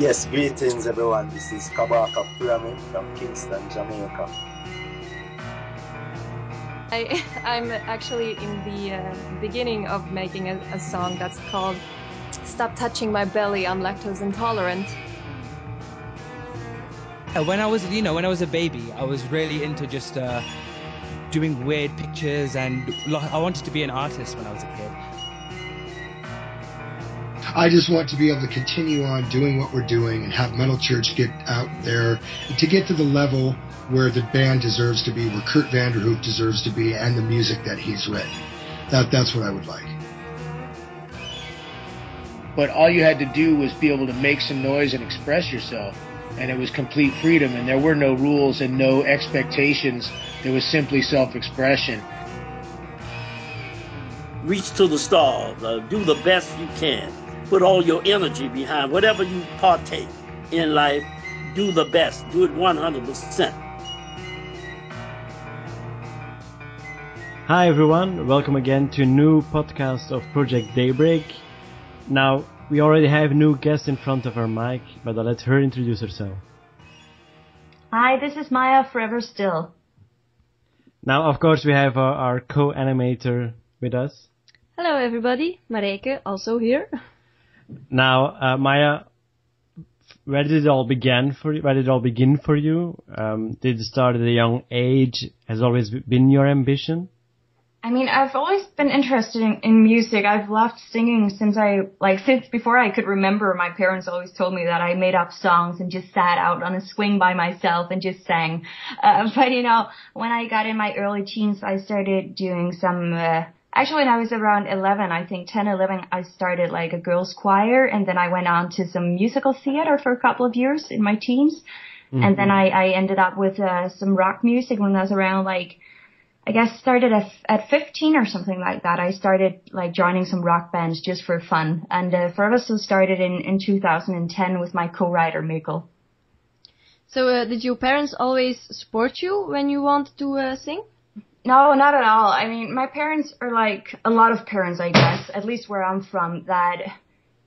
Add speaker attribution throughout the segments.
Speaker 1: Yes, greetings everyone. This is Kabaka Pyramid from Kingston, Jamaica.
Speaker 2: I, I'm actually in the uh, beginning of making a, a song that's called Stop Touching My Belly, I'm Lactose Intolerant.
Speaker 3: Uh, When I was, you know, when I was a baby, I was really into just uh, doing weird pictures, and lo- I wanted to be an artist when I was a kid.
Speaker 4: I just want to be able to continue on doing what we're doing and have Metal Church get out there to get to the level where the band deserves to be, where Kurt Vanderhoof deserves to be, and the music that he's written. That that's what I would like.
Speaker 5: but all you had to do was be able to make some noise and express yourself and it was complete freedom and there were no rules and no expectations there was simply self-expression
Speaker 6: reach to the stars, uh, do the best you can, put all your energy behind whatever you partake in life, do the best, do it 100%.
Speaker 7: Hi everyone, welcome again to a new podcast of Project Daybreak. Now, we already have new guest in front of our mic, but I'll let her introduce herself.
Speaker 8: Hi, this is Maja Forever Still.
Speaker 7: Now, of course, we have our, our co-animator with us.
Speaker 2: Hello everybody, Mareke also here.
Speaker 7: Now, uh, Maja, where did it all begin for you? Where did it all begin for you? Um, did it start at a young age? Has always been your ambition?
Speaker 8: I mean, I've always been interested in, in music. I've loved singing since I, like, since before I could remember. My parents always told me that I made up songs and just sat out on a swing by myself and just sang. Uh, but you know, when I got in my early teens, I started doing some, uh, actually when I was around 11, I think 10, 11, I started like a girls choir and then I went on to some musical theater for a couple of years in my teens. And then I, I ended up with, uh, some rock music when I was around like, I guess started at, at 15 or something like that. I started like joining some rock bands just for fun. And uh, Forever Still started in, in 2010 with my co-writer Mikkel.
Speaker 2: So, uh, did your parents always support you when you wanted to uh, sing?
Speaker 8: No, not at all. I mean, my parents are like a lot of parents, I guess, at least where I'm from, that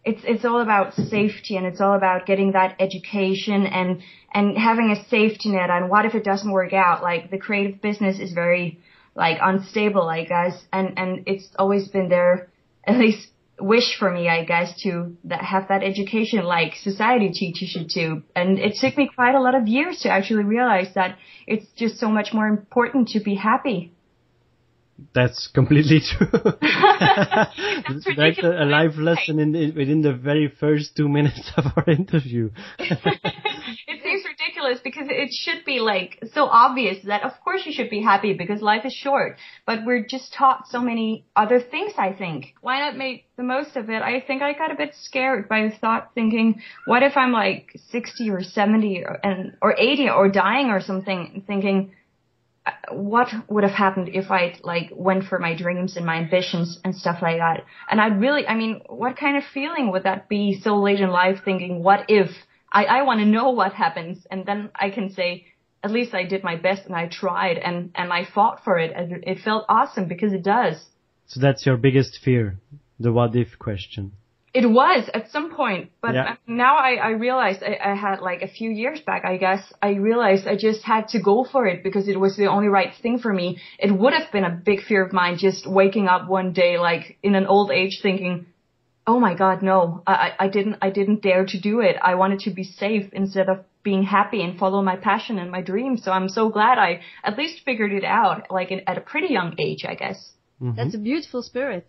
Speaker 8: it's it's all about safety and it's all about getting that education and and having a safety net and what if it doesn't work out? Like the creative business is very like unstable, I guess, and and it's always been there at least wish for me, I guess, to that have that education like society teaches you to. And it took me quite a lot of years to actually realize that it's just so much more important to be happy.
Speaker 7: That's completely true. That's a, a life lesson in, in, within the very first two minutes of our interview.
Speaker 8: ridiculous because it should be like so obvious that of course you should be happy because life is short, but we're just taught so many other things, I think. Why not make the most of it? I think I got a bit scared by the thought thinking, what if I'm like 60 or 70 or, and, or 80 or dying or something thinking, uh, what would have happened if I like went for my dreams and my ambitions and stuff like that? And I'd really, I mean, what kind of feeling would that be so late in life thinking, what if? I, I want to know what happens and then I can say, at least I did my best and I tried and, and I fought for it and it felt awesome because it does.
Speaker 7: So that's your biggest fear, the what if question.
Speaker 8: It was at some point, but
Speaker 7: Yeah.
Speaker 8: now I, I realized I, I had like a few years back, I guess, I realized I just had to go for it because it was the only right thing for me. It would have been a big fear of mine just waking up one day like in an old age thinking, oh my god, no, I, I I didn't, I didn't dare to do it. I wanted to be safe instead of being happy and follow my passion and my dreams. So I'm so glad I at least figured it out like in, at a pretty young age, I guess.
Speaker 2: That's a beautiful spirit.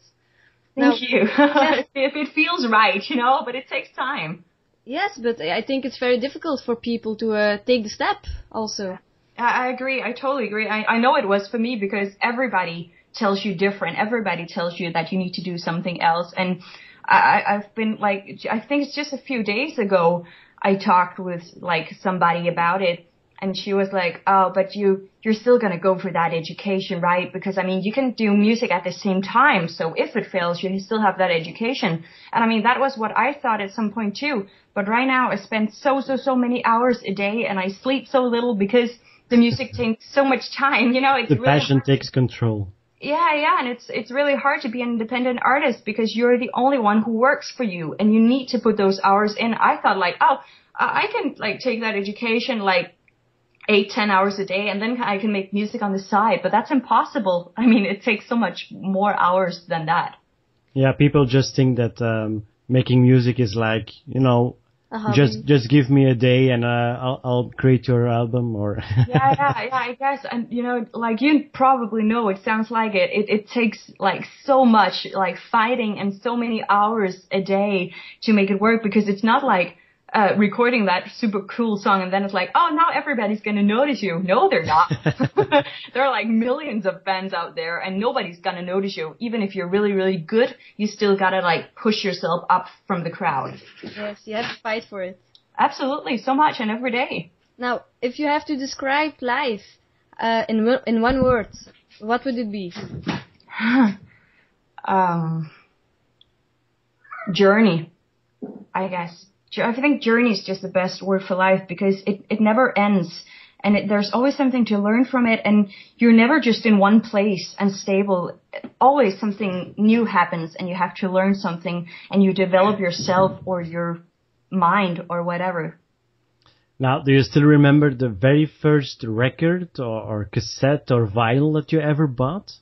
Speaker 8: Thank
Speaker 2: Now-
Speaker 8: you. if it feels right, you know, but it takes time.
Speaker 2: Yes, but I think it's very difficult for people to uh, take the step also.
Speaker 8: I I agree. I totally agree. I, I know it was for me because everybody tells you different. Everybody tells you that you need to do something else. And I, I- I've been like, I think it's just a few days ago, I talked with like somebody about it and she was like, oh, but you, you're still gonna go for that education, right? Because I mean, you can do music at the same time. So if it fails, you still have that education. And I mean, that was what I thought at some point too. But right now I spend so, so, so many hours a day and I sleep so little because the music takes so much time, you know, it's
Speaker 7: The
Speaker 8: really
Speaker 7: passion takes control.
Speaker 8: Yeah, yeah, and it's it's really hard to be an independent artist because you're the only one who works for you, and you need to put those hours in. I thought like, oh, I can like take that education like eight, ten hours a day, and then I can make music on the side. But that's impossible. I mean, it takes so much more hours than that.
Speaker 7: Yeah, people just think that um, making music is like you know just just give me a day and uh, I'll, I'll create your album or
Speaker 8: yeah yeah yeah I guess and you know like you probably know it sounds like it. it it takes like so much like fighting and so many hours a day to make it work because it's not like uh, recording that super cool song and then it's like, oh, now everybody's gonna notice you. No, they're not. there are like millions of fans out there and nobody's gonna notice you. Even if you're really, really good, you still gotta like push yourself up from the crowd.
Speaker 9: Yes, you have to fight for it.
Speaker 8: Absolutely, so much and every day.
Speaker 9: Now, if you have to describe life uh, in in one word, what would it be?
Speaker 8: um, journey, I guess. I think journey is just the best word for life because it, it never ends and it, there's always something to learn from it and you're never just in one place and stable. Always something new happens and you have to learn something and you develop yourself or your mind or whatever.
Speaker 7: Now, do you still remember the very first record or, or cassette or vinyl that you ever bought?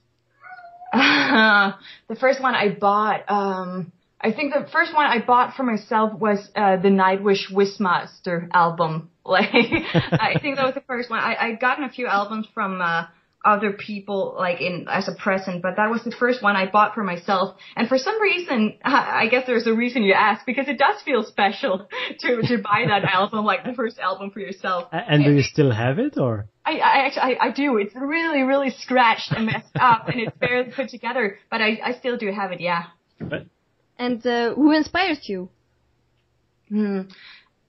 Speaker 8: the first one I bought, um, I think the first one I bought for myself was uh, the Nightwish Wishmaster album. Like, I think that was the first one. I I gotten a few albums from uh, other people like in as a present, but that was the first one I bought for myself. And for some reason, I guess there's a reason you ask because it does feel special to to buy that album, like the first album for yourself.
Speaker 7: And do you still have it or?
Speaker 8: I, I actually I, I do. It's really really scratched and messed up, and it's barely put together. But I I still do have it. Yeah.
Speaker 7: But
Speaker 9: and uh, who inspires you?
Speaker 8: Hmm.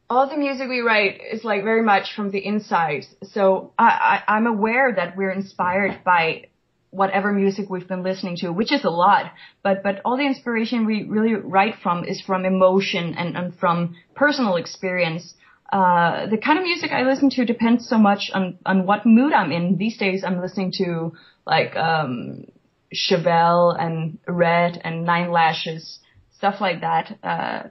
Speaker 8: All the music we write is like very much from the inside. So I, I, I'm aware that we're inspired by whatever music we've been listening to, which is a lot. But but all the inspiration we really write from is from emotion and, and from personal experience. Uh, the kind of music I listen to depends so much on on what mood I'm in. These days I'm listening to like um Chevelle and Red and Nine Lashes stuff like that, uh,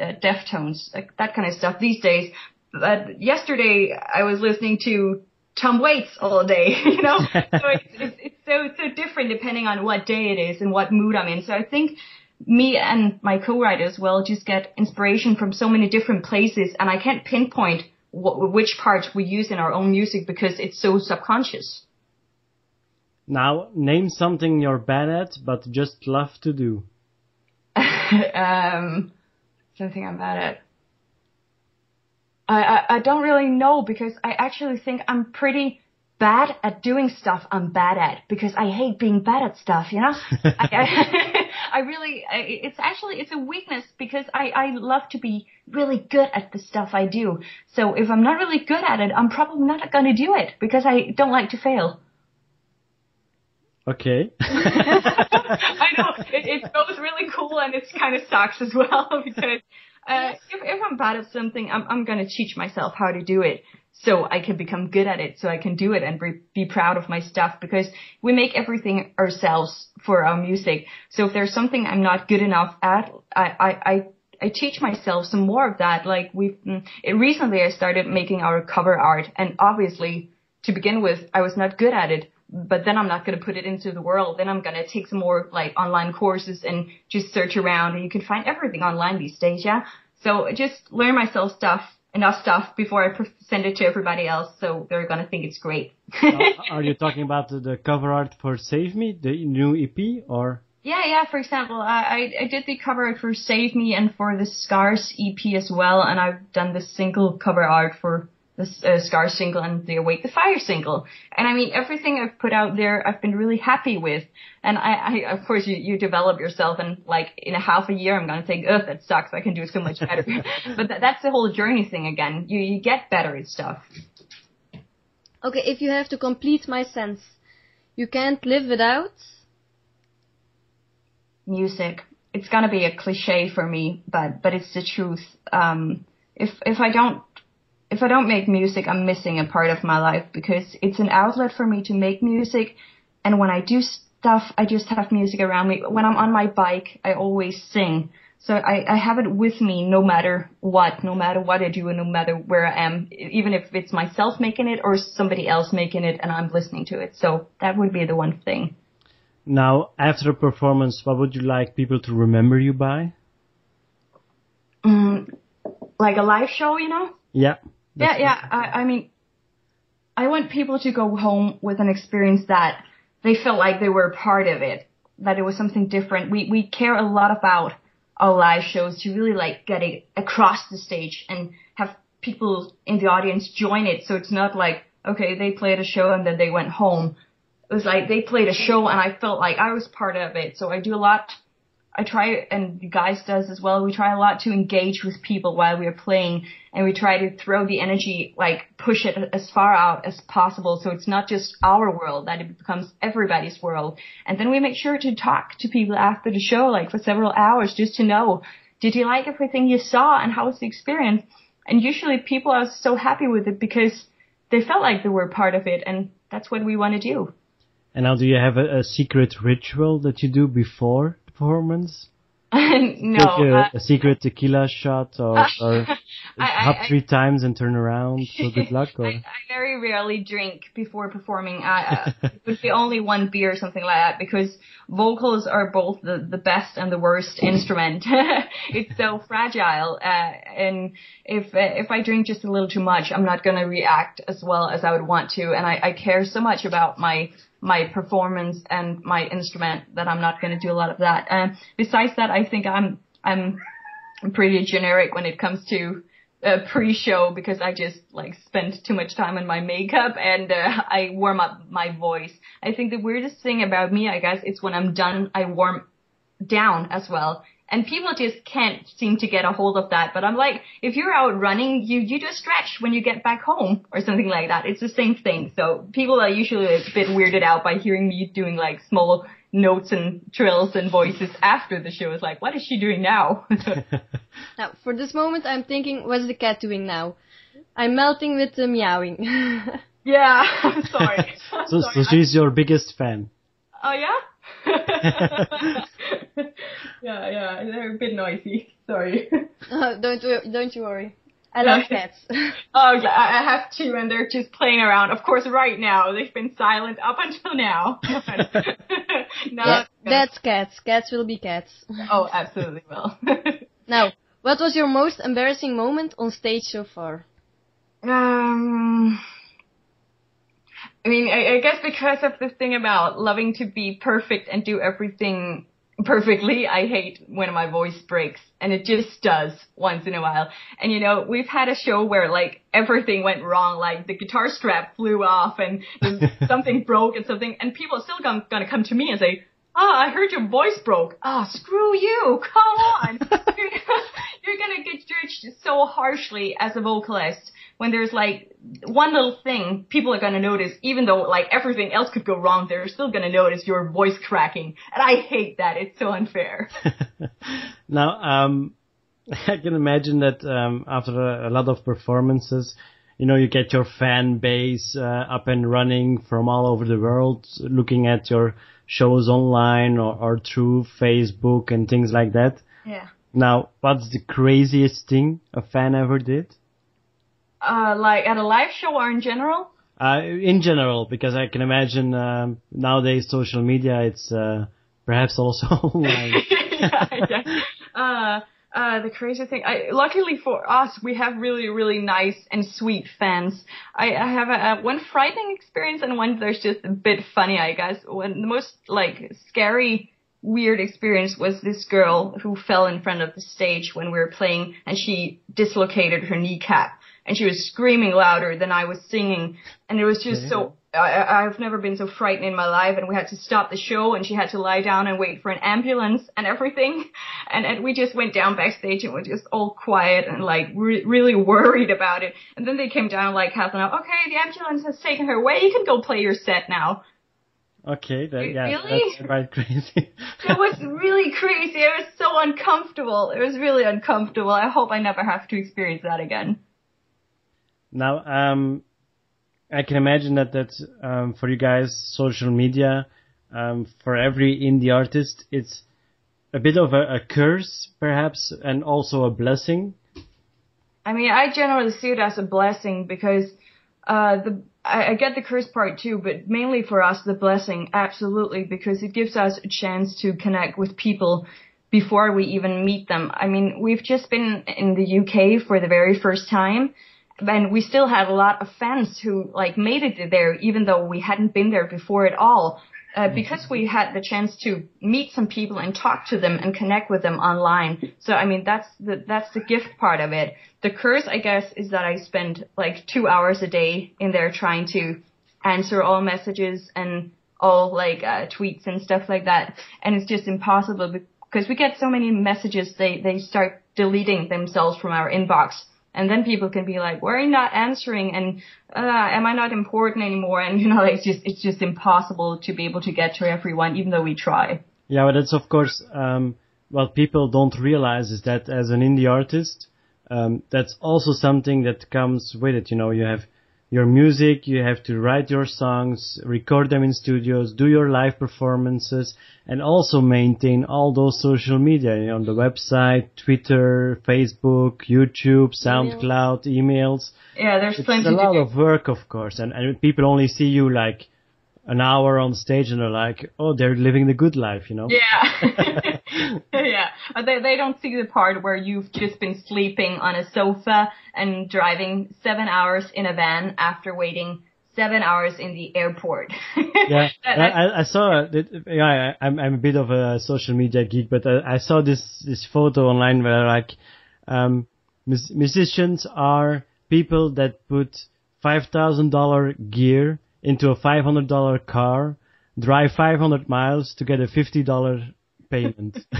Speaker 8: uh, Deftones, like that kind of stuff these days. But yesterday I was listening to Tom Waits all day, you know? so it's, it's, it's so, so different depending on what day it is and what mood I'm in. So I think me and my co-writers will just get inspiration from so many different places and I can't pinpoint wh- which parts we use in our own music because it's so subconscious.
Speaker 7: Now, name something you're bad at but just love to do.
Speaker 8: um, something I'm bad at. I, I, I don't really know because I actually think I'm pretty bad at doing stuff I'm bad at because I hate being bad at stuff, you know? I, I, I really, I, it's actually, it's a weakness because I, I love to be really good at the stuff I do. So if I'm not really good at it, I'm probably not going to do it because I don't like to fail.
Speaker 7: Okay.
Speaker 8: I know it, it's both really cool and it's kind of sucks as well because uh, if, if I'm bad at something, I'm I'm gonna teach myself how to do it so I can become good at it, so I can do it and be, be proud of my stuff because we make everything ourselves for our music. So if there's something I'm not good enough at, I I, I I teach myself some more of that. Like we've mm, recently, I started making our cover art, and obviously, to begin with, I was not good at it but then I'm not going to put it into the world. Then I'm going to take some more like online courses and just search around and you can find everything online these days. Yeah. So just learn myself stuff, enough stuff before I send it to everybody else. So they're going to think it's great.
Speaker 7: are you talking about the cover art for Save Me, the new EP or?
Speaker 8: Yeah, yeah. For example, I, I did the cover art for Save Me and for the Scars EP as well, and I've done the single cover art for the uh, Scar single and the Awake the Fire single. And I mean, everything I've put out there, I've been really happy with. And I, I of course, you, you develop yourself and like in a half a year, I'm going to think, ugh, that sucks. I can do so much better. but th- that's the whole journey thing again. You, you get better at stuff.
Speaker 9: Okay, if you have to complete my sense, you can't live without
Speaker 8: music. It's gonna be a cliche for me, but but it's the truth. Um, if if I don't if I don't make music, I'm missing a part of my life because it's an outlet for me to make music. And when I do stuff, I just have music around me. When I'm on my bike, I always sing. So I, I have it with me no matter what, no matter what I do and no matter where I am, even if it's myself making it or somebody else making it and I'm listening to it. So that would be the one thing.
Speaker 7: Now, after a performance, what would you like people to remember you by?
Speaker 8: Mm, like a live show, you know?
Speaker 7: Yeah.
Speaker 8: Yeah, yeah. I, I mean, I want people to go home with an experience that they felt like they were part of it, that it was something different. We, we care a lot about our live shows to really like get it across the stage and have people in the audience join it. So it's not like, okay, they played a show and then they went home. It was like they played a show and I felt like I was part of it. So I do a lot I try, and guys does as well. We try a lot to engage with people while we are playing, and we try to throw the energy, like push it as far out as possible, so it's not just our world, that it becomes everybody's world. And then we make sure to talk to people after the show, like for several hours, just to know, did you like everything you saw, and how was the experience? And usually people are so happy with it because they felt like they were part of it, and that's what we want to do.
Speaker 7: And now, do you have a, a secret ritual that you do before performance?
Speaker 8: no.
Speaker 7: Take a,
Speaker 8: uh,
Speaker 7: a secret tequila shot or, or
Speaker 8: I-
Speaker 7: hop
Speaker 8: I-
Speaker 7: three times and turn around for good luck or?
Speaker 8: I, I very rarely drink before performing. I, uh, it would be only one beer or something like that because vocals are both the, the best and the worst instrument. it's so fragile, uh, and if uh, if I drink just a little too much, I'm not gonna react as well as I would want to. And I, I care so much about my my performance and my instrument that I'm not gonna do a lot of that. And besides that, I think I'm I'm pretty generic when it comes to uh, pre-show because I just like spend too much time on my makeup and uh, I warm up my voice. I think the weirdest thing about me, I guess, is when I'm done, I warm down as well. And people just can't seem to get a hold of that. But I'm like, if you're out running, you, you do a stretch when you get back home or something like that. It's the same thing. So people are usually a bit weirded out by hearing me doing like small notes and trills and voices after the show. It's like, what is she doing now?
Speaker 9: Now, for this moment, I'm thinking, what's the cat doing now? I'm melting with the meowing.
Speaker 8: yeah, I'm sorry. I'm
Speaker 7: So,
Speaker 8: sorry.
Speaker 7: so she's your biggest fan.
Speaker 8: Oh yeah? yeah, yeah, they're a bit noisy. Sorry.
Speaker 9: Oh, don't don't you worry. I love cats.
Speaker 8: Oh yeah, I I have two and they're just playing around. Of course, right now they've been silent up until now. now,
Speaker 9: That- that's cats. Cats will be cats.
Speaker 8: oh, absolutely will.
Speaker 9: Now, what was your most embarrassing moment on stage so far?
Speaker 8: Um, I mean, I, I guess because of this thing about loving to be perfect and do everything perfectly, I hate when my voice breaks, and it just does once in a while. And you know, we've had a show where like everything went wrong, like the guitar strap flew off, and something broke, and something, and people are still gonna, gonna come to me and say. Oh, I heard your voice broke. Oh, screw you. Come on. you're, you're gonna get judged so harshly as a vocalist when there's like one little thing people are gonna notice, even though like everything else could go wrong, they're still gonna notice your voice cracking. And I hate that. It's so unfair.
Speaker 7: Now, um, I can imagine that um, after a, a lot of performances, you know, you get your fan base uh, up and running from all over the world, looking at your shows online or, or through Facebook and things like that.
Speaker 8: Yeah.
Speaker 7: Now, what's the craziest thing a fan ever did?
Speaker 8: Uh, like at a live show or in general?
Speaker 7: Uh, in general, because I can imagine um, nowadays social media, it's uh, perhaps also online.
Speaker 8: yeah, yeah. Uh, uh, the crazy thing, I, luckily for us, we have really, really nice and sweet fans. I, I have a, a, one frightening experience and one that's just a bit funny, I guess. When the most, like, scary, weird experience was this girl who fell in front of the stage when we were playing and she dislocated her kneecap and she was screaming louder than I was singing and it was just so I, I've never been so frightened in my life, and we had to stop the show, and she had to lie down and wait for an ambulance and everything, and, and we just went down backstage and were just all quiet and like re- really worried about it. And then they came down like half an hour. Okay, the ambulance has taken her away. You can go play your set now.
Speaker 7: Okay, that, yeah,
Speaker 8: Really?
Speaker 7: that's quite crazy.
Speaker 8: It was really crazy. It was so uncomfortable. It was really uncomfortable. I hope I never have to experience that again.
Speaker 7: Now, um, I can imagine that that um, for you guys, social media um, for every indie artist, it's a bit of a, a curse, perhaps, and also a blessing.
Speaker 8: I mean, I generally see it as a blessing because uh, the I, I get the curse part too, but mainly for us the blessing, absolutely, because it gives us a chance to connect with people before we even meet them. I mean, we've just been in the UK for the very first time, and we still had a lot of fans who like made it there, even though we hadn't been there before at all. Uh, because we had the chance to meet some people and talk to them and connect with them online. So I mean that's the that's the gift part of it. The curse I guess is that I spend like two hours a day in there trying to answer all messages and all like uh, tweets and stuff like that, and it's just impossible because we get so many messages they they start deleting themselves from our inbox and then people can be like, "Why are you not answering?" and uh, "Am I not important anymore?" And you know, it's just it's just impossible to be able to get to everyone, even though we try.
Speaker 7: Yeah, but that's of course um, what people don't realize is that as an indie artist, um, that's also something that comes with it. You know, you have your music, you have to write your songs, record them in studios, do your live performances, and also maintain all those social media you know, on the website, Twitter, Facebook, YouTube, SoundCloud, emails.
Speaker 8: Yeah, there's
Speaker 7: it's
Speaker 8: plenty.
Speaker 7: a lot of work, of course, and, and people only see you like an hour on stage and they're like, oh, they're living the good life, you know?
Speaker 8: Yeah. yeah. But they, they don't see the part where you've just been sleeping on a sofa and driving seven hours in a van after waiting seven hours in the airport.
Speaker 7: yeah, I, I saw that. Yeah, I, I'm I'm a bit of a social media geek, but I, I saw this this photo online where like um, mus- musicians are people that put five thousand dollar gear into a five hundred dollar car, drive five hundred miles to get a fifty dollar payment.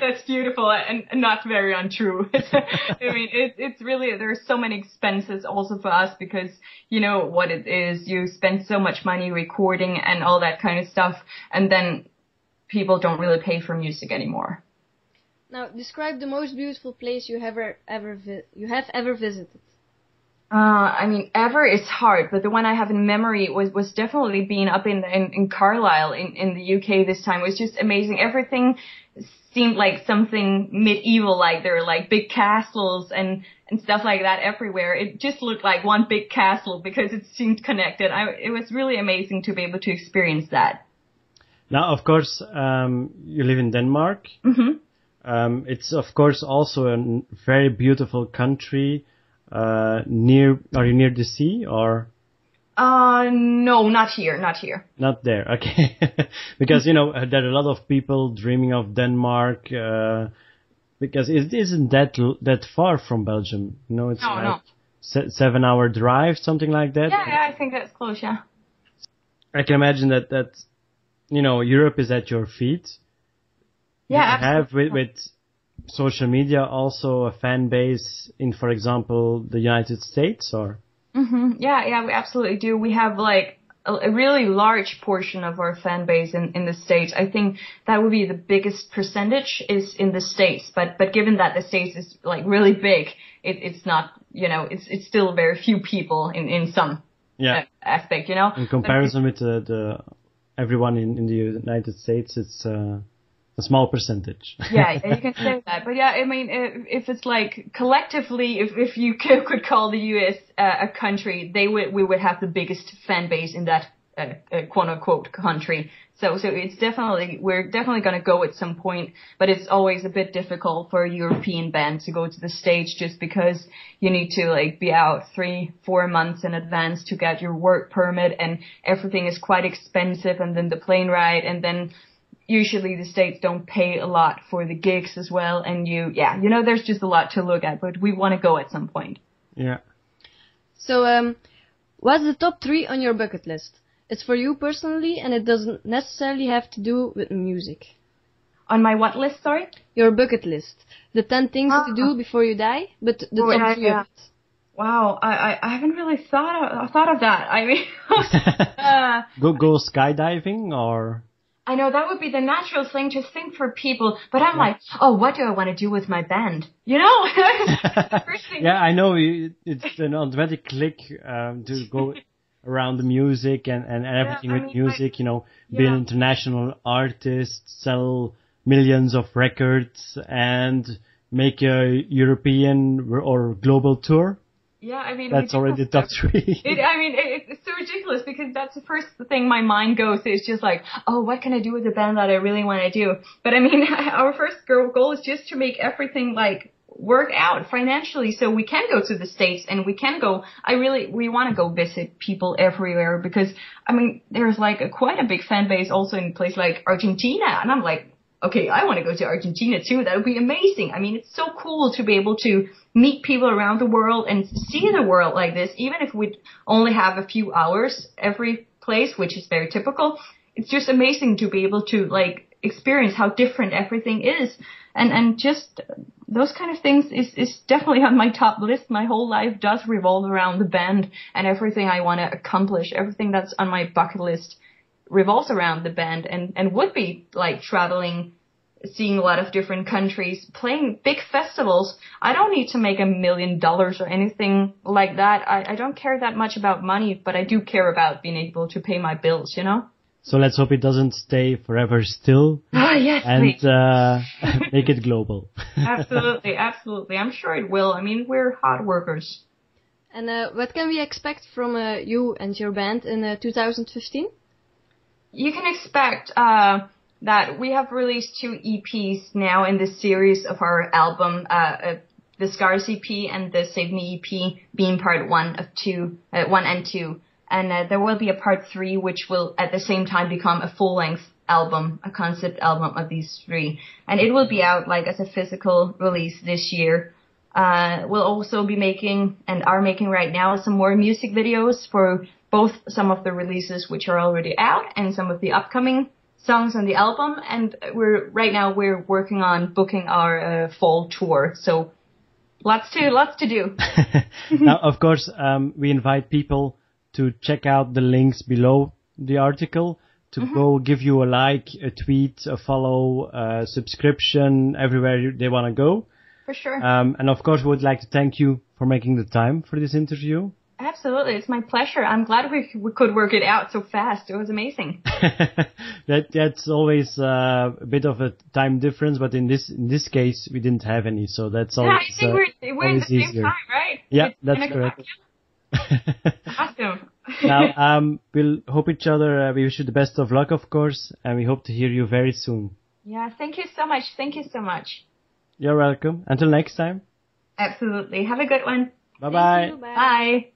Speaker 8: That's beautiful and and not very untrue. I mean, it, it's really, there's so many expenses also for us because you know what it is. You spend so much money recording and all that kind of stuff and then people don't really pay for music anymore.
Speaker 9: Now, describe the most beautiful place you ever ever vi- you have ever visited.
Speaker 8: Uh, I mean, ever is hard, but the one I have in memory was, was definitely being up in, in, in Carlisle in, in the UK this time. It was just amazing. Everything seemed like something medieval, like there were like big castles and, and stuff like that everywhere. It just looked like one big castle because it seemed connected. I, it was really amazing to be able to experience that.
Speaker 7: now, of course, um, you live in Denmark.
Speaker 8: hmm
Speaker 7: Um, it's of course also a very beautiful country. Uh, near, are you near the sea or
Speaker 8: Uh, no, not here, not here.
Speaker 7: not there? Okay, because you know uh, there are a lot of people dreaming of Denmark. Uh, because it isn't that that far from Belgium. You know, it's
Speaker 8: No,
Speaker 7: like
Speaker 8: no.
Speaker 7: se- seven hour drive, something like that.
Speaker 8: Yeah, yeah, I think that's close, yeah.
Speaker 7: I can imagine that that you know Europe is at your feet.
Speaker 8: Yeah,
Speaker 7: you have with, with social media also a fan base in, for example, the United States or
Speaker 8: Mm-hmm. Yeah, yeah, we absolutely do. We have like a, a really large portion of our fan base in, in the States. I think that would be the biggest percentage is in the States. But, but given that the States is like really big, it, it's not, you know, it's, it's still very few people in, in some
Speaker 7: yeah.
Speaker 8: aspect, you know?
Speaker 7: In comparison with the, the everyone in, in the United States, it's uh, a small percentage.
Speaker 8: yeah, you can say that. But yeah, I mean, if, if it's like collectively, if if you could could call the U.S. Uh, a country, they would we would have the biggest fan base in that uh, uh, quote unquote country. So so it's definitely we're definitely going to go at some point, but it's always a bit difficult for a European band to go to the stage just because you need to like be out three four months in advance to get your work permit, and everything is quite expensive, and then the plane ride, and then usually the states don't pay a lot for the gigs as well and you yeah you know there's just a lot to look at but we want to go at some point
Speaker 7: yeah.
Speaker 9: So, um, what's the top three on your bucket list? It's for you personally, and it doesn't necessarily have to do with music.
Speaker 8: on my what list sorry
Speaker 9: Your bucket list, the ten things to
Speaker 8: Ah.
Speaker 9: do before you die, but the
Speaker 8: Oh,
Speaker 9: top
Speaker 8: yeah,
Speaker 9: three
Speaker 8: yeah.
Speaker 9: of it.
Speaker 8: wow I, I i haven't really thought of thought of that i mean uh
Speaker 7: go go skydiving or
Speaker 8: I know that would be the natural thing to think for people, but I'm like, oh, what do I want to do with my band? You know?
Speaker 7: Yeah, I know it's an automatic click um, to go around the music and, and everything
Speaker 8: I
Speaker 7: with
Speaker 8: mean,
Speaker 7: music, you know, be an international artist, sell millions of records and make a European or global tour.
Speaker 8: Yeah, I mean,
Speaker 7: That's already top three.
Speaker 8: It, I mean, it, it's so ridiculous because that's the first thing my mind goes. It's just like, oh, what can I do with a band that I really want to do? But I mean, our first goal goal is just to make everything like work out financially so we can go to the States and we can go, I really, we want to go visit people everywhere because, I mean, there's like a, quite a big fan base also in a place like Argentina and I'm like, okay, I want to go to Argentina too. That would be amazing. I mean, it's so cool to be able to meet people around the world and see the world like this, even if we only have a few hours every place, which is very typical. It's just amazing to be able to like experience how different everything is. And, and just those kind of things is, is definitely on my top list. My whole life does revolve around the band and everything I want to accomplish, everything that's on my bucket list revolves around the band and, and would be like traveling, seeing a lot of different countries, playing big festivals. I don't need to make a million dollars or anything like that. I, I don't care that much about money, but I do care about being able to pay my bills, you know?
Speaker 7: So let's hope it doesn't stay forever still
Speaker 8: Ah, yes,
Speaker 7: and uh, make it global.
Speaker 8: absolutely, absolutely. I'm sure it will. I mean, we're hard workers.
Speaker 9: And uh, what can we expect from uh, you and your band in uh, 2015?
Speaker 8: You can expect uh, that we have released two EPs now in this series of our album, uh, uh, the Scars EP and the Save Me EP being part one of two, uh, one and two. And uh, there will be a part three, which will at the same time become a full length album, a concept album of these three. And it will be out like as a physical release this year. Uh, we'll also be making and are making right now some more music videos for both some of the releases which are already out and some of the upcoming songs on the album. And we're right now we're working on booking our uh, fall tour. So lots to lots to do.
Speaker 7: now, of course, um, we invite people to check out the links below the article to
Speaker 8: Mm-hmm.
Speaker 7: go give you a like, a tweet, a follow, a subscription, everywhere you- they want to go.
Speaker 8: For sure.
Speaker 7: Um, and of course, we would like to thank you for making the time for this interview.
Speaker 8: Absolutely, it's my pleasure. I'm glad we, we could work it out so fast. It was amazing.
Speaker 7: that that's always uh, a bit of a time difference, but in this in this case, we didn't have any, so that's
Speaker 8: yeah,
Speaker 7: always
Speaker 8: I think
Speaker 7: uh,
Speaker 8: we're, we're in the
Speaker 7: always
Speaker 8: same
Speaker 7: easier.
Speaker 8: time, right?
Speaker 7: Yeah,
Speaker 8: It's
Speaker 7: that's correct.
Speaker 8: Awesome.
Speaker 7: now, um, we'll hope each other. Uh, we wish you the best of luck, of course, and we hope to hear you very soon.
Speaker 8: yeah, thank you so much. Thank you so much.
Speaker 7: You're welcome. Until next time.
Speaker 8: Absolutely. Have a good one.
Speaker 7: Bye bye.
Speaker 8: Bye.